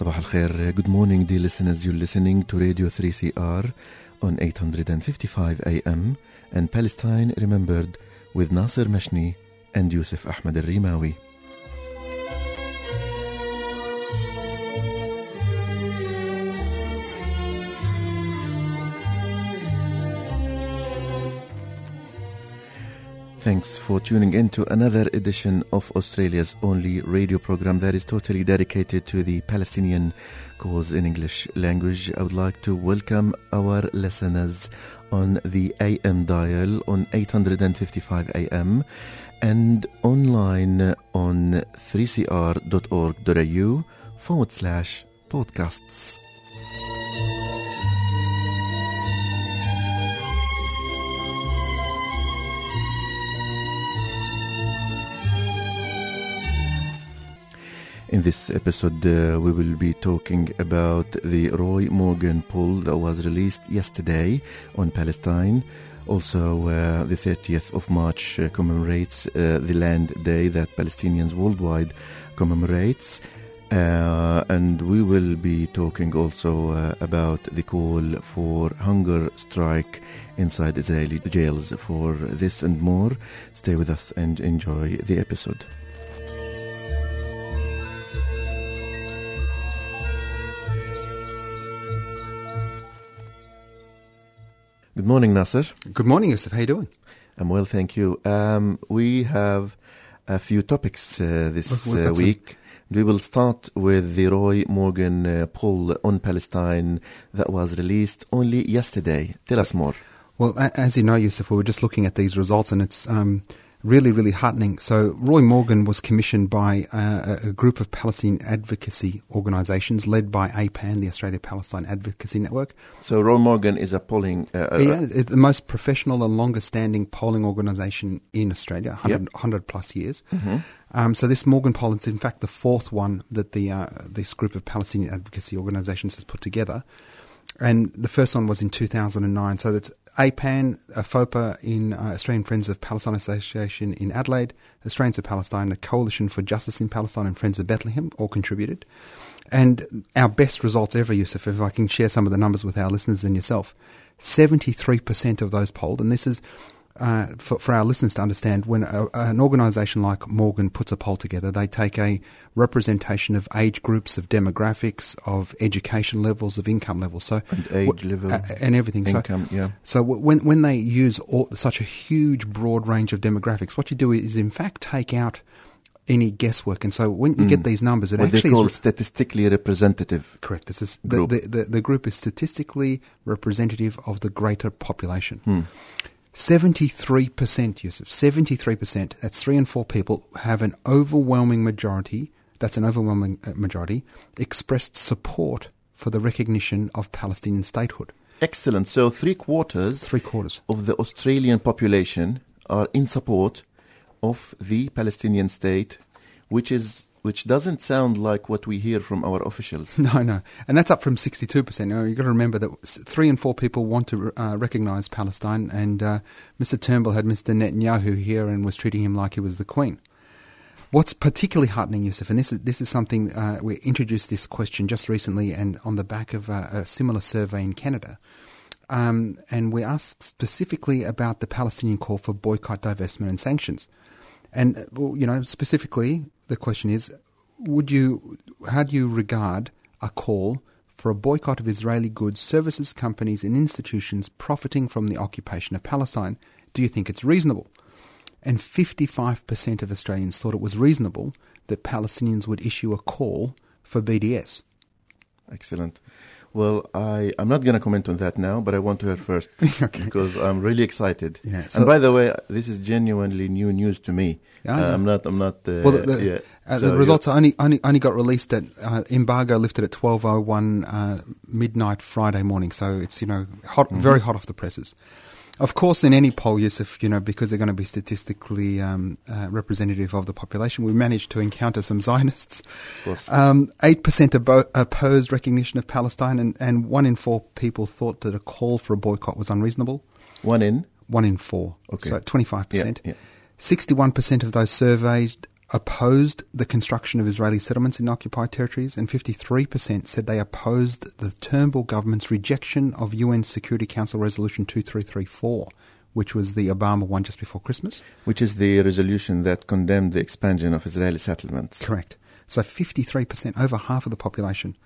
Al khair. Good morning, dear listeners. You're listening to Radio 3CR on 855 AM and Palestine Remembered with Nasser Mashni and Yusuf Ahmed al Thanks for tuning in to another edition of Australia's only radio program that is totally dedicated to the Palestinian cause in English language. I would like to welcome our listeners on the AM dial on 855 AM and online on 3cr.org.au forward slash podcasts. In this episode, uh, we will be talking about the Roy Morgan poll that was released yesterday on Palestine. Also, uh, the 30th of March uh, commemorates uh, the Land Day that Palestinians worldwide commemorates. Uh, and we will be talking also uh, about the call for hunger strike inside Israeli jails. For this and more, stay with us and enjoy the episode. Good morning, Nasser. Good morning, Yusuf. How you doing? I'm well, thank you. Um, we have a few topics uh, this what- uh, week. We will start with the Roy Morgan uh, poll on Palestine that was released only yesterday. Tell us more. Well, as you know, Yusuf, we were just looking at these results, and it's um, really, really heartening. So, Roy Morgan was commissioned by uh, a group of Palestinian advocacy organisations led by APAN, the Australia Palestine Advocacy Network. So Roy Morgan is a polling. Uh, uh, yeah, it's the most professional and longest standing polling organisation in Australia, 100, Yep. 100 plus years. Um, so this Morgan poll is in fact the fourth one that the uh, this group of Palestinian advocacy organisations has put together. And the first one was in 2009. So that's APAN, AFOPA in uh, Australian Friends of Palestine Association in Adelaide, Australians of Palestine, the Coalition for Justice in Palestine, and Friends of Bethlehem all contributed. And our best results ever, Yusuf, if I can share some of the numbers with our listeners and yourself, 73% of those polled, and this is uh, for, for our listeners to understand, when a, an organisation like Morgan puts a poll together, they take a representation of age groups, of demographics, of education levels, of income levels, so And age level, uh, and everything. income, so, yeah. so when when they use all, such a huge, broad range of demographics, what you do is in fact take out any guesswork, and so when you get these numbers, it what they actually call is statistically representative. correct. This is the, group. the, the, the group is statistically representative of the greater population. Hmm. 73%, Yusuf, 73%, that's three and four people, have an overwhelming majority, that's an overwhelming uh, majority, expressed support for the recognition of Palestinian statehood. Excellent. So three quarters Three quarters. of the Australian population are in support of the Palestinian state, which is which doesn't sound like what we hear from our officials. No, no. And that's up from 62%. Now, you've got to remember that three and four people want to uh, recognise Palestine, and uh, Mr. Turnbull had Mr. Netanyahu here and was treating him like he was the Queen. What's particularly heartening, Yusuf, and this is, this is something uh, we introduced this question just recently and on the back of a, a similar survey in Canada. Um, and we asked specifically about the Palestinian call for boycott, divestment, and sanctions. And uh, you know, specifically, the question is: Would you, how do you regard a call for a boycott of Israeli goods, services, companies, and institutions profiting from the occupation of Palestine? Do you think it's reasonable? And 55% of Australians thought it was reasonable that Palestinians would issue a call for BDS. Excellent. Well, I, I'm not going to comment on that now, but I want to hear first Okay. because I'm really excited. Yeah, so- and by the way, this is genuinely new news to me. Yeah, Uh. I'm not. I'm not. Uh, Well, the, the, yeah. uh, So the results are only, only only got released at uh, embargo lifted at twelve oh one uh, midnight Friday morning. So it's you know hot, Mm-hmm. very hot off the presses. Of course, in any poll, Yusuf, you know because they're going to be statistically um, uh, representative of the population, we managed to encounter some Zionists. course. Um, Eight percent abo- opposed recognition of Palestine, and, and one in four people thought that a call for a boycott was unreasonable. One in. One in four. Okay. So 25%. Yeah, yeah. 61% of those surveyed opposed the construction of Israeli settlements in occupied territories, and 53% said they opposed the Turnbull government's rejection of UN Security Council Resolution 2334, which was the Obama one just before Christmas. Which is the resolution that condemned the expansion of Israeli settlements. Correct. So 53%, over half of the population.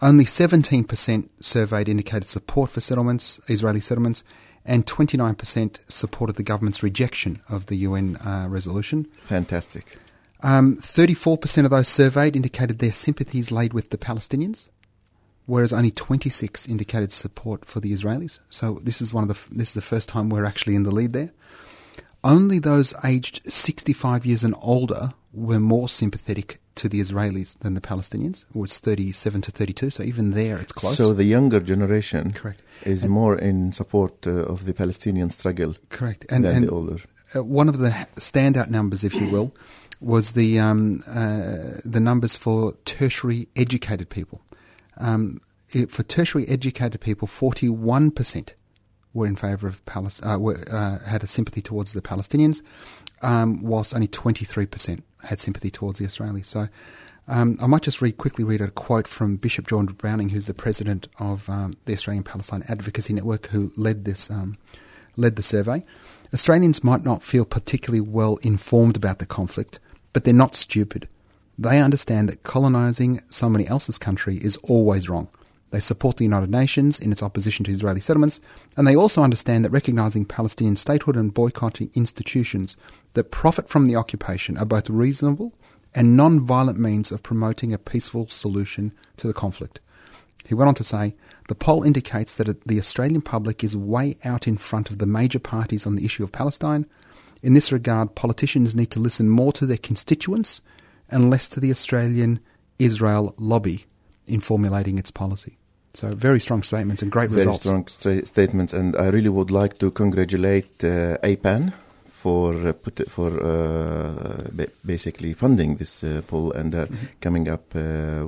Only 17% surveyed indicated support for settlements, Israeli settlements, and 29% supported the government's rejection of the UN uh, resolution. Fantastic. Um, 34% of those surveyed indicated their sympathies laid with the Palestinians, whereas only 26 indicated support for the Israelis. So this is one of the this is the first time we're actually in the lead there. Only those aged 65 years and older were more sympathetic to the Israelis than the Palestinians. It was 37 to 32, so even there it's close. So the younger generation Correct. is And- more in support uh, of the Palestinian struggle Correct. And, than and the older. Uh, one of the standout numbers, if you will, was the um, uh, the numbers for tertiary educated people. Um, it, for tertiary educated people, forty one percent were in favour of Palis- uh, were, uh, had a sympathy towards the Palestinians, um, whilst only twenty three percent had sympathy towards the Israelis. So. Um, I might just read quickly read a quote from Bishop John Browning, who's the president of um, the Australian Palestine Advocacy Network, who led this um, led the survey. Australians might not feel particularly well informed about the conflict, but they're not stupid. They understand that colonising somebody else's country is always wrong. They support the United Nations in its opposition to Israeli settlements, and they also understand that recognising Palestinian statehood and boycotting institutions that profit from the occupation are both reasonable and non-violent means of promoting a peaceful solution to the conflict. He went on to say, the poll indicates that the Australian public is way out in front of the major parties on the issue of Palestine. In this regard, politicians need to listen more to their constituents and less to the Australian Israel lobby in formulating its policy. So, very strong statements and great Very results. strong sta- statements, and I really would like to congratulate uh, APAN for uh, put for uh, ba- basically funding this uh, poll and uh, Mm-hmm. coming up uh,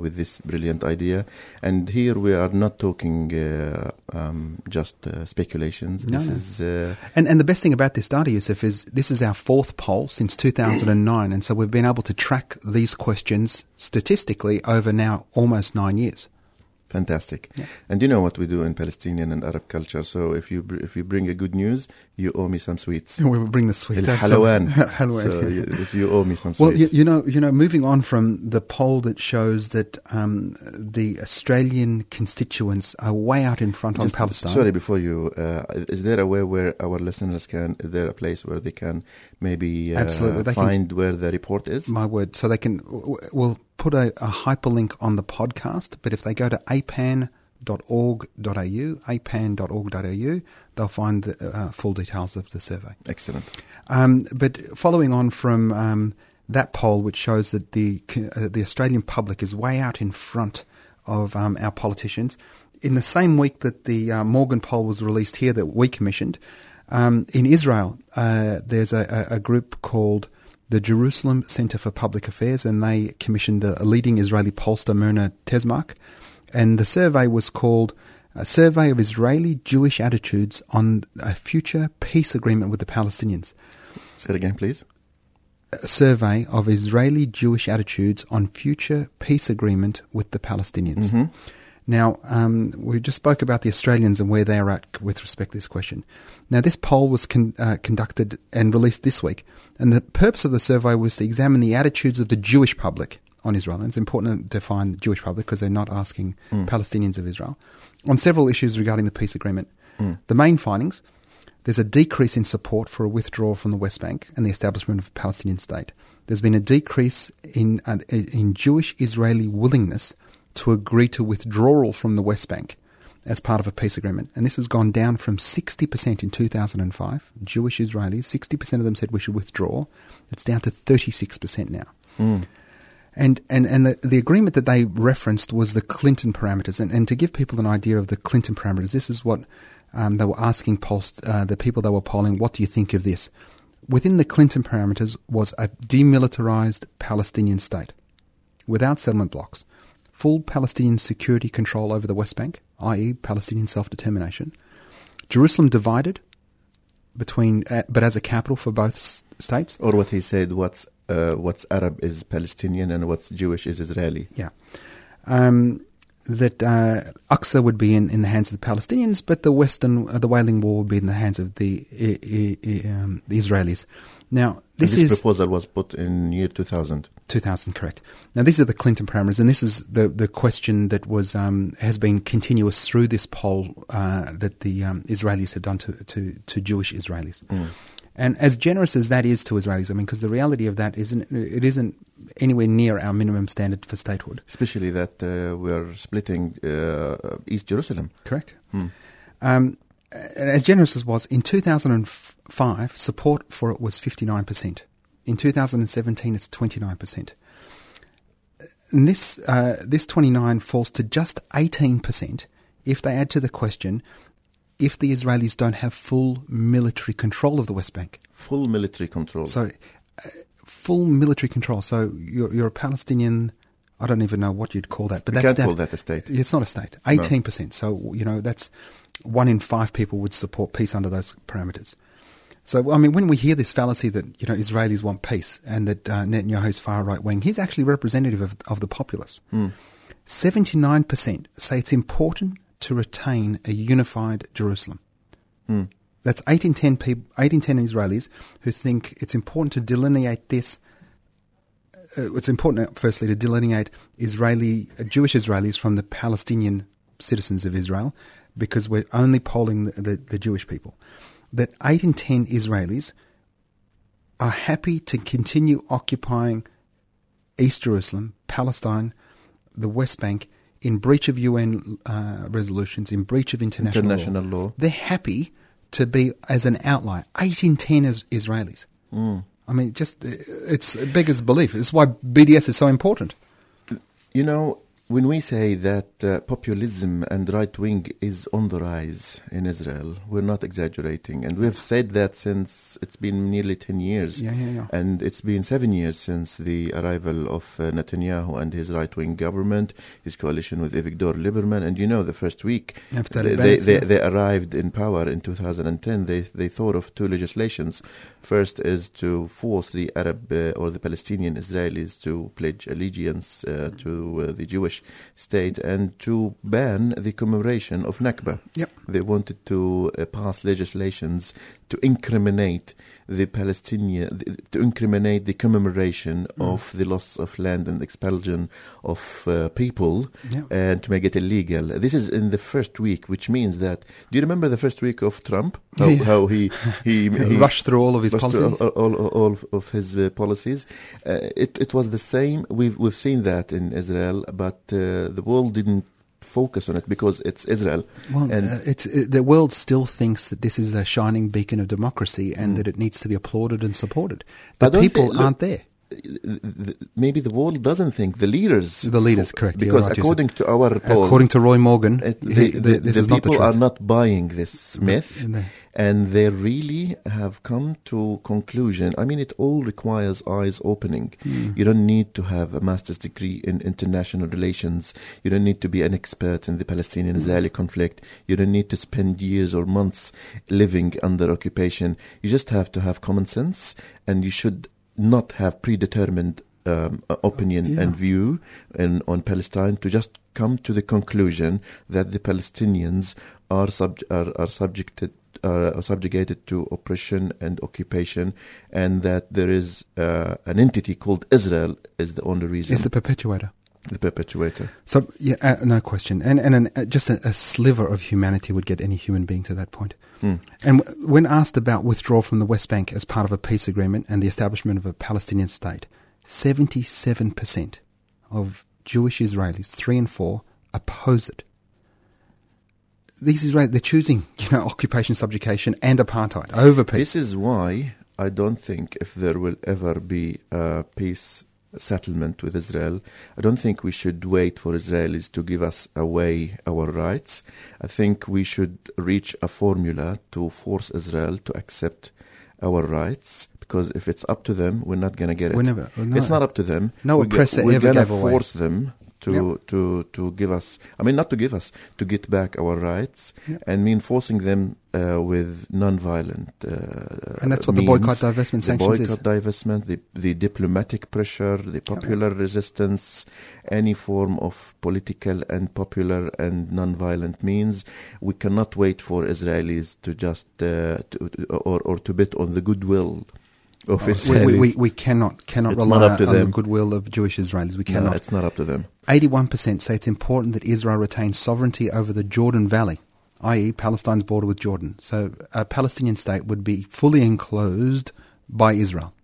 with this brilliant idea. And here we are not talking uh, um, just uh, speculations. No, this no. is uh, And, and the best thing about this data, Yusuf, is this is our fourth poll since 2009. and so we've been able to track these questions statistically over now almost nine years. Fantastic. Yeah. And you know what we do in Palestinian and Arab culture. So if you br- if you bring a good news, you owe me some sweets. We will bring the sweets. Halawan. Halawan. So you, you, owe me some well, sweets. Well, you, you, know, you know, moving on from the poll that shows that um, the Australian constituents are way out in front Just, on Palestine. Sorry, before you, uh, is there a way where our listeners can? Is there a place where they can maybe uh, absolutely they find can, where the report is? My word. So they can. Well, put a, a hyperlink on the podcast, but if they go to apan.org.au, apan.org.au, they'll find the uh, full details of the survey. Excellent. Um, but following on from um, that poll, which shows that the uh, the Australian public is way out in front of um, our politicians, in the same week that the uh, Morgan poll was released here, that we commissioned um, in Israel, uh, there's a, a, a group called the Jerusalem Center for Public Affairs, and they commissioned a, a leading Israeli pollster, Mina Tzemach, and the survey was called a survey of Israeli Jewish attitudes on a future peace agreement with the Palestinians. Say it again, please. A survey of Israeli Jewish attitudes on future peace agreement with the Palestinians. hmm Now, um, we just spoke about the Australians and where they are at with respect to this question. Now, this poll was con- uh, conducted and released this week, and the purpose of the survey was to examine the attitudes of the Jewish public on Israel. And it's important to define the Jewish public because they're not asking Mm. Palestinians of Israel on several issues regarding the peace agreement. Mm. The main findings there's a decrease in support for a withdrawal from the West Bank and the establishment of a Palestinian state. There's been a decrease in, uh, in Jewish Israeli willingness to agree to withdrawal from the West Bank as part of a peace agreement. And this has gone down from 60% in 2005, Jewish Israelis, 60% of them said we should withdraw. It's down to 36% now. Mm. And, and, and the, the agreement that they referenced was the Clinton parameters. And, and to give people an idea of the Clinton parameters, this is what um, they were asking pollst, uh, the people they were polling, what do you think of this? Within the Clinton parameters was a demilitarized Palestinian state without settlement blocks, full Palestinian security control over the West Bank, i.e., Palestinian self determination, Jerusalem divided between, uh, but as a capital for both s- states. Or what he said, what's uh, what's Arab is Palestinian and what's Jewish is Israeli. Yeah. Um, that uh, Aqsa would be in, in the hands of the Palestinians, but the Western, uh, the Wailing Wall would be in the hands of the, I- I- I- um, the Israelis. Now, this, this is proposal was put in year 2000. 2000, correct. Now, these are the Clinton parameters, and this is the, the question that was um, has been continuous through this poll uh, that the um, Israelis have done to, to, to Jewish Israelis. And as generous as that is to Israelis, I mean, because the reality of that isn't it isn't anywhere near our minimum standard for statehood. Especially that uh, we're splitting uh, East Jerusalem. Correct. Hmm. Um, and as generous as was in 2005, support for it was 59%. In 2017, it's 29%. And this uh, this 29 falls to just 18% if they add to the question if the Israelis don't have full military control of the West Bank. Full military control. So, uh, full military control. So you're, you're a Palestinian. I don't even know what you'd call that, but we that's can't down- call that a state. it's not a state. Eighteen percent. So you know that's one in five people would support peace under those parameters. So I mean, when we hear this fallacy that you know Israelis want peace and that uh, Netanyahu's far right wing, he's actually representative of, of the populace. Seventy nine percent say it's important to retain a unified Jerusalem. That's 8 in 10 people, 8 in 10 Israelis who think it's important to delineate this uh, it's important, uh, firstly, to delineate Israeli, uh, Jewish Israelis from the Palestinian citizens of Israel, because we're only polling the, the, the Jewish people. That eight in ten Israelis are happy to continue occupying East Jerusalem, Palestine, the West Bank, in breach of UN uh, resolutions, in breach of international, International law. They're happy to be as an outlier. Eight in ten is Israelis. I mean, just uh, it's it beggars belief. It's why BDS is so important. You know, when we say that uh, populism and right wing is on the rise in Israel, we're not exaggerating. And we've said that since it's been nearly 10 years. Yeah, yeah, yeah. And it's been seven years since the arrival of uh, Netanyahu and his right wing government, his coalition with Avigdor Lieberman. And you know, the first week After they, the they, they, they arrived in power in 2010, they, they thought of two legislations. First is to force the Arab uh, or the Palestinian Israelis to pledge allegiance uh, to uh, the Jewish state and to ban the commemoration of Nakba. Yep. They wanted to uh, pass legislations to incriminate the Palestinian, to incriminate the commemoration Mm. of the loss of land and expulsion of uh, people Yeah. and to make it illegal. This is in the first week, which means that. Do you remember the first week of Trump? How, Yeah. how he he, he Rushed through all of his through all, all, all of his uh, policies. Uh, it it was the same. We've we've seen that in Israel, but uh, the world didn't focus on it because it's Israel. Well, and uh, it's uh, the world still thinks that this is a shining beacon of democracy and that it needs to be applauded and supported. The people think- look- aren't there. Maybe the world doesn't think the leaders. The leaders, correct, Because according to our poll, According to Roy Morgan, it, he- the, the, the is not the people are not buying this myth. And the- and they really have come to conclusion i mean it all requires eyes opening Hmm. you don't need to have a master's degree in international relations you don't need to be an expert in the palestinian israeli conflict you don't need to spend years or months living under occupation you just have to have common sense and you should not have predetermined um, uh, opinion Yeah. and view in, on Palestine to just come to the conclusion that the Palestinians are sub- are, are subjected are, are subjugated to oppression and occupation, and that there is uh, an entity called Israel is the only reason Is the perpetuator. the perpetuator. So, yeah, uh, no question. And, and an, uh, just a, a sliver of humanity would get any human being to that point. Hmm. And when asked about withdrawal from the West Bank as part of a peace agreement and the establishment of a Palestinian state, 77% of Jewish Israelis, three and four, oppose it. These Israelis, they're choosing, you know, occupation, subjugation, and apartheid over peace. This is why I don't think if there will ever be a peace settlement with Israel, I don't think we should wait for Israelis to give us away our rights. I think we should reach a formula to force Israel to accept our rights because if it's up to them, we're not going to get it. We're never- well, no. It's not up to them. No we're oppressor we're ever gonna force them to, Yep. to, to give us, I mean, not to give us, to get back our rights Yep. and mean forcing them uh, with non-violent uh, And that's what the boycott, divestment, the sanctions is. boycott, divestment, the, the diplomatic pressure, the popular resistance, any form of political and popular and non-violent means. We cannot wait for Israelis to just uh, to, or or to bet on the goodwill of We, Israelis. we, we, cannot cannot It's rely not up to on the goodwill of Jewish Israelis. We no, cannot. it's not up to them. 81% say it's important that Israel retain sovereignty over the Jordan Valley, i.e., Palestine's border with Jordan. So a Palestinian state would be fully enclosed by Israel.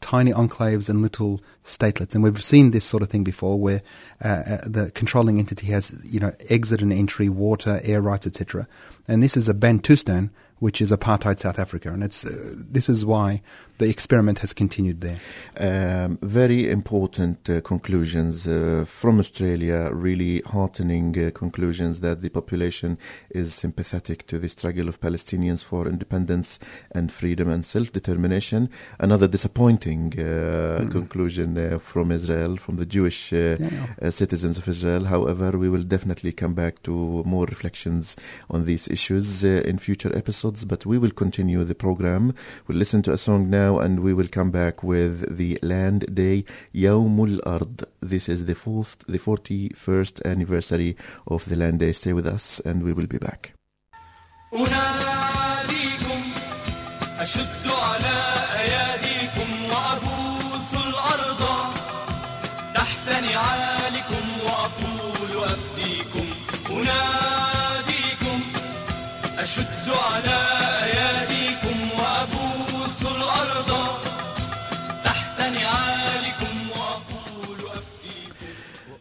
Tiny enclaves and little statelets, and we've seen this sort of thing before, where uh, uh, the controlling entity has, you know, exit and entry, water, air rights, etc. And this is a Bantustan, which is apartheid South Africa, and it's uh, this is why the experiment has continued there. Um, very important uh, conclusions uh, from Australia, really heartening uh, conclusions that the population is sympathetic to the struggle of Palestinians for independence and freedom and self determination. Another disappointing uh, conclusion uh, from Israel, from the Jewish uh, Yeah. uh, citizens of Israel. However, we will definitely come back to more reflections on these issues uh, in future episodes, but we will continue the program. We'll listen to a song now and we will come back with the Land Day Yawmul Ard. This is the fourth, the 41st anniversary of the Land Day. Stay with us and we will be back. أناديكم أشد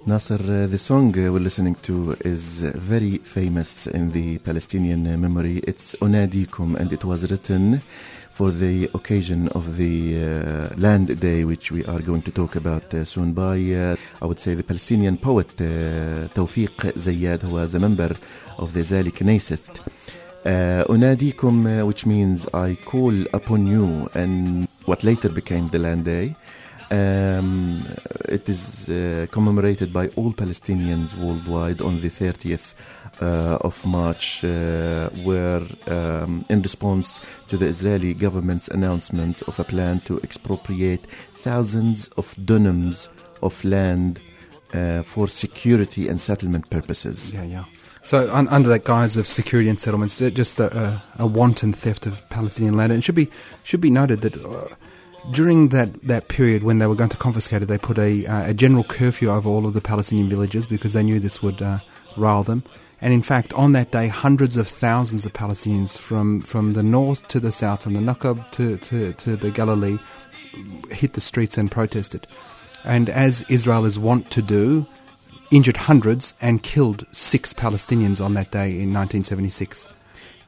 Nasser, uh, the song uh, we're listening to is very famous in the Palestinian memory. It's Unadikum and it was written for the occasion of the uh, Land Day, which we are going to talk about uh, soon by, I would say, the Palestinian poet Tawfiq Zayyad, who was a member of the Israeli Knesset. Unadikum, uh, which means I call upon you, and what later became the Land Day. Um, it is uh, commemorated by all Palestinians worldwide on the 30th uh, of March, uh, where, um, in response to the Israeli government's announcement of a plan to expropriate thousands of dunams of land uh, for security and settlement purposes. Yeah, yeah. So un- under that guise of security and settlements, uh, just a, a, a wanton theft of Palestinian land. And it should be should be noted that uh, during that, that period when they were going to confiscate it, they put a, uh, a general curfew over all of the Palestinian villages because they knew this would uh, rile them. And in fact, on that day, hundreds of thousands of Palestinians from, from the north to the south, from the Nakab to, to, to the Galilee, hit the streets and protested. And as Israel is wont to do, injured hundreds and killed six Palestinians on that day in 1976.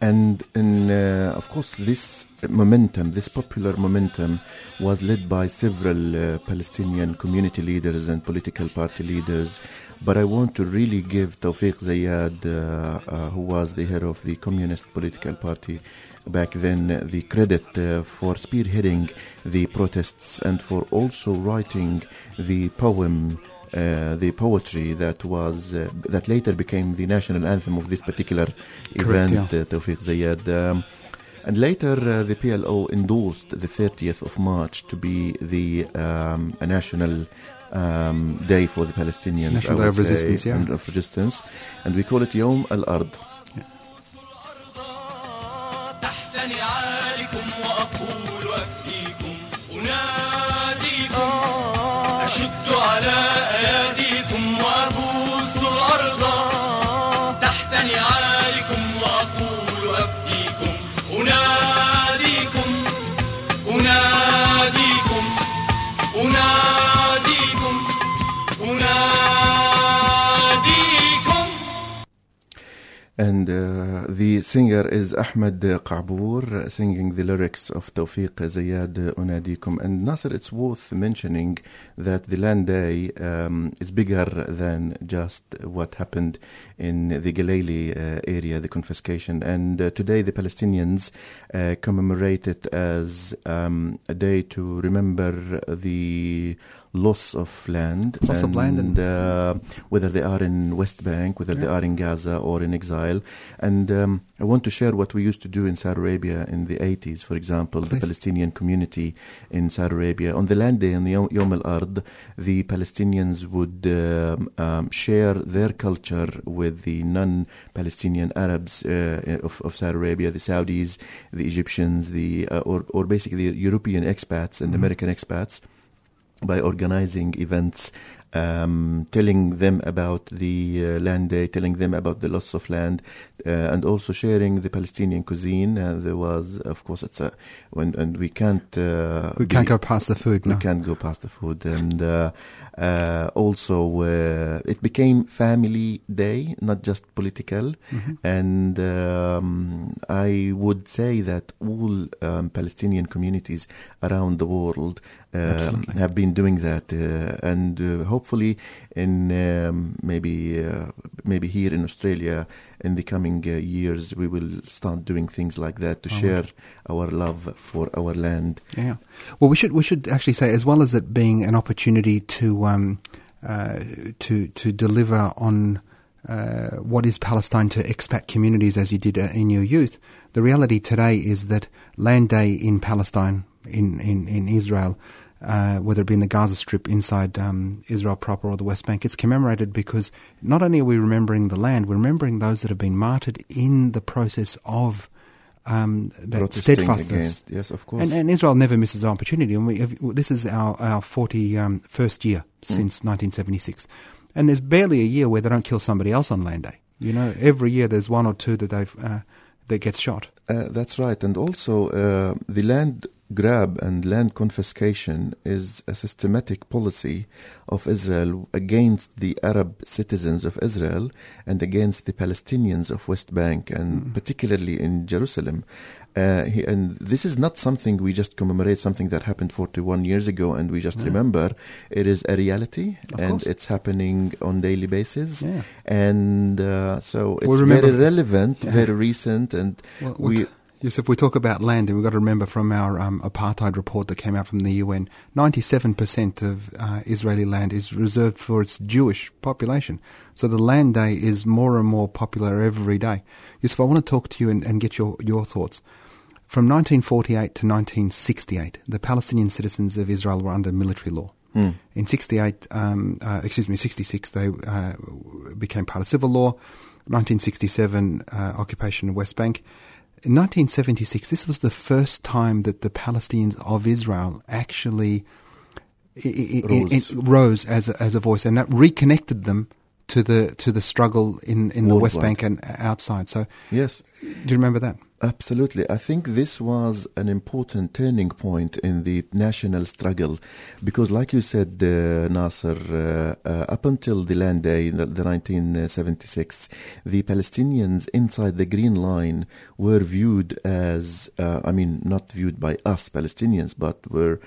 And, uh, of course, this momentum, this popular momentum, was led by several uh, Palestinian community leaders and political party leaders. But I want to really give Tawfiq Zayad, uh, uh, who was the head of the Communist Political Party back then, the credit uh, for spearheading the protests and for also writing the poem uh, the poetry that was uh, that later became the national anthem of this particular Correct, event, yeah. uh, Tawfiq Zayad. Um, and later, uh, the PLO endorsed the 30th of March to be the um, a national um, day for the Palestinians. National Day of say, Resistance, yeah. And of resistance, and we call it Yom Al Ard. Yeah. Singer is Ahmed Kaabour singing the lyrics of Tawfiq Zayad Unadikum. And Nasser, it's worth mentioning that the Land Day um, is bigger than just what happened in the Galilee uh, area, the confiscation. And uh, today the Palestinians uh, commemorate it as um, a day to remember the loss of land. Loss of land and- uh, whether they are in West Bank, whether they are in Gaza or in exile. And um, I want to share what we used to do in Saudi Arabia in the 80s, for example, the Palestinian community in Saudi Arabia. On the land day, on the Yom Yom al-Ard, the Palestinians would um, um, share their culture with the non-Palestinian Arabs uh, of, of Saudi Arabia, the Saudis, the Egyptians, the uh, or, or basically the European expats and American expats by organizing events, um, telling them about the uh, land day, telling them about the loss of land, uh, and also sharing the Palestinian cuisine. Uh, there was, of course, it's a when and we can't uh, We can't be- go past the food, no. we can't go past the food, and uh, uh, also uh, it became family day, not just political. Mm-hmm. And um, I would say that all um, Palestinian communities around the world Absolutely. have been doing that, uh, and uh, hopefully, in um, maybe uh, maybe here in Australia, in the coming uh, years, we will start doing things like that to Oh, share our love for our land. Yeah. Well, we should we should actually say, as well as it being an opportunity to um, uh, to to deliver on uh, what is Palestine to expat communities, as you did uh, in your youth. The reality today is that Land Day in Palestine, in in in Israel. Uh, whether it be in the Gaza Strip, inside um, Israel proper, or the West Bank, it's commemorated because not only are we remembering the land, we're remembering those that have been martyred in the process of um, that steadfastness. against- yes, of course. And, and Israel never misses an opportunity. And we have, this is our, our 41st um, year since 1976. And there's barely a year where they don't kill somebody else on land day. You know, every year there's one or two that they've uh, that gets shot. Uh, that's right. And also, uh, the land grab and land confiscation is a systematic policy of Israel against the Arab citizens of Israel and against the Palestinians of West Bank and particularly in Jerusalem. Uh, he, and this is not something we just commemorate something that happened 41 years ago and we just remember. It is a reality Of and course. it's happening on daily basis. Yeah. And uh, so it's very relevant, Yeah. very recent, and Well, we. Yes, if we talk about land, and we've got to remember from our um, apartheid report that came out from the UN, 97% of uh, Israeli land is reserved for its Jewish population. So the land day is more and more popular every day. Yusuf, I want to talk to you and, and get your, your thoughts. From 1948 to 1968, the Palestinian citizens of Israel were under military law. Hmm. In 68, um, uh, excuse me, 66, they uh, became part of civil law. 1967, uh, occupation of West Bank. In 1976, this was the first time that the Palestinians of Israel actually i- i- i- Rose. i- rose as a, as a voice, and that reconnected them to the to the struggle in, in the West Bank and outside. So, Yes, do you remember that? Absolutely. I think this was an important turning point in the national struggle because, like you said, uh, Nasser, uh, uh, up until the land day, the, the 1976, the Palestinians inside the Green Line were viewed as, uh, I mean, not viewed by us Palestinians, but were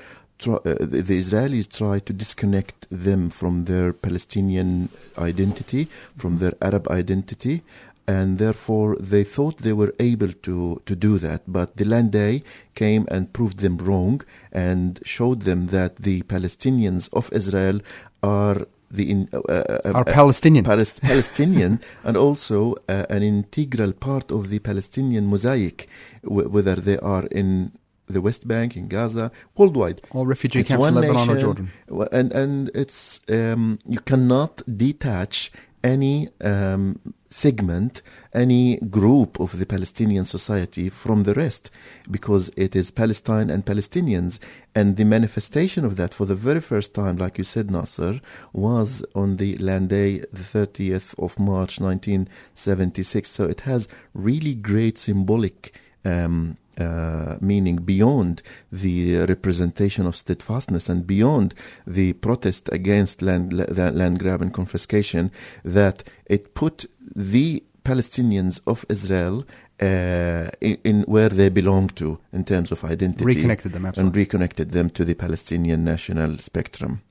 uh, the, Israelis try to disconnect them from their Palestinian identity, from their Arab identity, and therefore they thought they were able to, to do that. But the land day came and proved them wrong and showed them that the Palestinians of Israel are the in, uh, uh, uh, Are Palestinian. Palest- Palestinian and also uh, an integral part of the Palestinian mosaic, w- whether they are in the West Bank, in Gaza, worldwide. Or refugee It's camps in Lebanon or Jordan. And and it's um, you cannot detach any um, segment, any group of the Palestinian society from the rest, because it is Palestine and Palestinians, and the manifestation of that for the very first time, like you said, Nasser, was on the land day, the 30th of March, 1976. So it has really great symbolic. Um, uh, meaning beyond the representation of steadfastness and beyond the protest against land, la- land grab and confiscation, that it put the Palestinians of Israel uh, in, in where they belong to in terms of identity. Reconnected them, and reconnected them to the Palestinian national spectrum.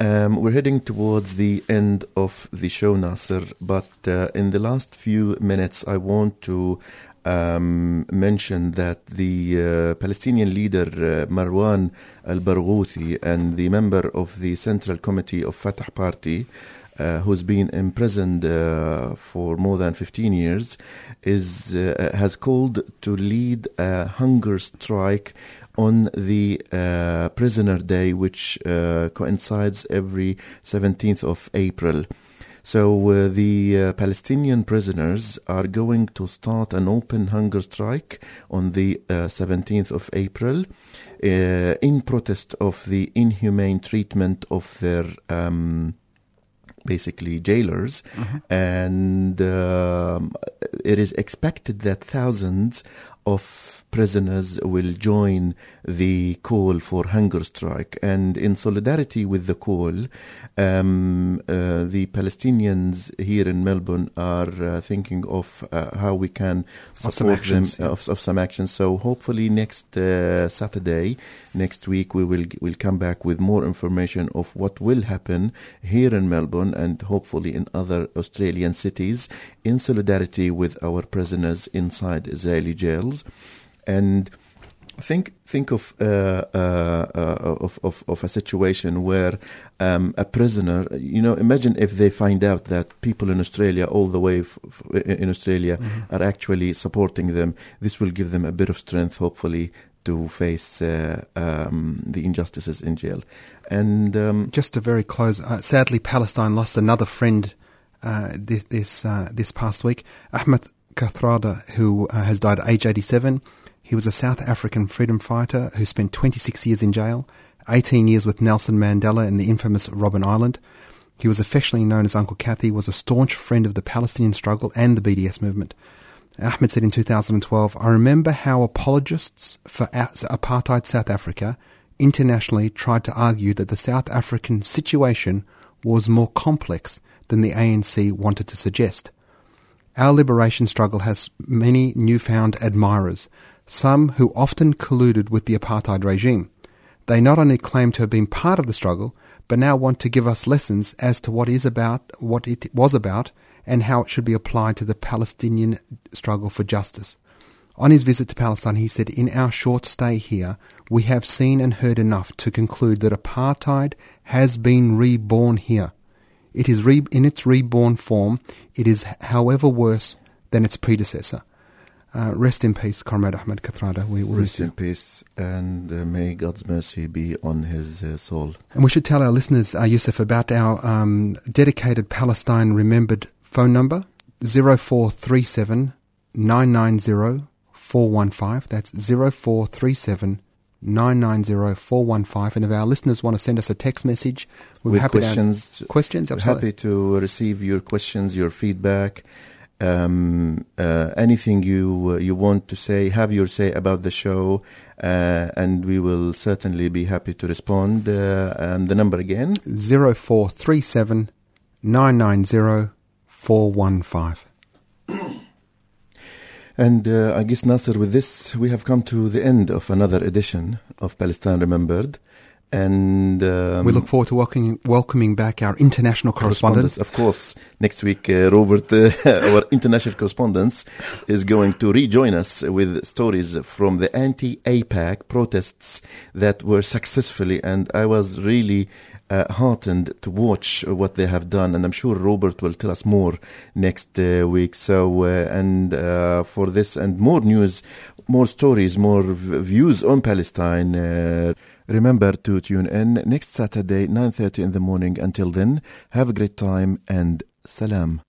Um, we're heading towards the end of the show, Nasser, but uh, in the last few minutes, I want to um, mention that the uh, Palestinian leader uh, Marwan al Barghouthi and the member of the Central Committee of Fatah Party, uh, who's been imprisoned uh, for more than 15 years, is uh, has called to lead a hunger strike on the uh, Prisoner Day, which coincides every 17th of April. So uh, the uh, Palestinian prisoners are going to start an open hunger strike on the uh, 17th of April uh, in protest of the inhumane treatment of their um, basically jailers, and um, it is expected that thousands of prisoners will join the call for hunger strike. And in solidarity with the call, um, uh, the Palestinians here in Melbourne are uh, thinking of uh, how we can Of support some actions, them yeah. of, of some actions. So hopefully next uh, Saturday, next week, we will will come back with more information of what will happen here in Melbourne and hopefully in other Australian cities in solidarity with our prisoners inside Israeli jails. And think think of uh, uh, uh, of, of of a situation where um, a prisoner, you know, imagine if they find out that people in Australia, all the way f- f- in Australia, are actually supporting them. This will give them a bit of strength, hopefully, to face uh, um, the injustices in jail. And um, Just to very close, uh, sadly, Palestine lost another friend uh, this this, uh, this past week. Ahmed Kathrada, who uh, has died at age 87. He was a South African freedom fighter who spent 26 years in jail, 18 years with Nelson Mandela in the infamous Robben Island. He was affectionately known as Uncle Kathy, was a staunch friend of the Palestinian struggle and the BDS movement. Ahmed said in 2012, I remember how apologists for apartheid South Africa internationally tried to argue that the South African situation was more complex than the ANC wanted to suggest. Our liberation struggle has many newfound admirers, some who often colluded with the apartheid regime. They not only claim to have been part of the struggle, but now want to give us lessons as to what is about, what it was about, and how it should be applied to the Palestinian struggle for justice. On his visit to Palestine, he said, In our short stay here, we have seen and heard enough to conclude that apartheid has been reborn here. It is re- in its reborn form, it is, however, worse than its predecessor. Uh, rest in peace, Comrade Ahmed Kathrada. We will rest in peace, and uh, may God's mercy be on his uh, soul. And we should tell our listeners, uh, Yusuf, about our um, dedicated Palestine Remembered phone number, 0437 990 415. That's 0437 990 415. And if our listeners want to send us a text message, we're With happy questions, to... Questions, absolutely. happy to receive your questions, your feedback, um, uh, anything you uh, you want to say, have your say about the show, uh, and we will certainly be happy to respond. Uh, and the number again, 0437 990 415. And uh, I guess Nasser, with this we have come to the end of another edition of Palestine Remembered, and um, we look forward to welcoming, welcoming back our international correspondents. Of course, next week, uh, Robert, uh, our international correspondent, is going to rejoin us with stories from the anti-AIPAC protests that were successfully, and I was really uh, heartened to watch what they have done, and I'm sure Robert will tell us more next uh, week. So, uh, and uh, for this and more news, more stories, more v- views on Palestine. Uh, remember to tune in next Saturday, 9:30 in the morning. Until then, have a great time and salam.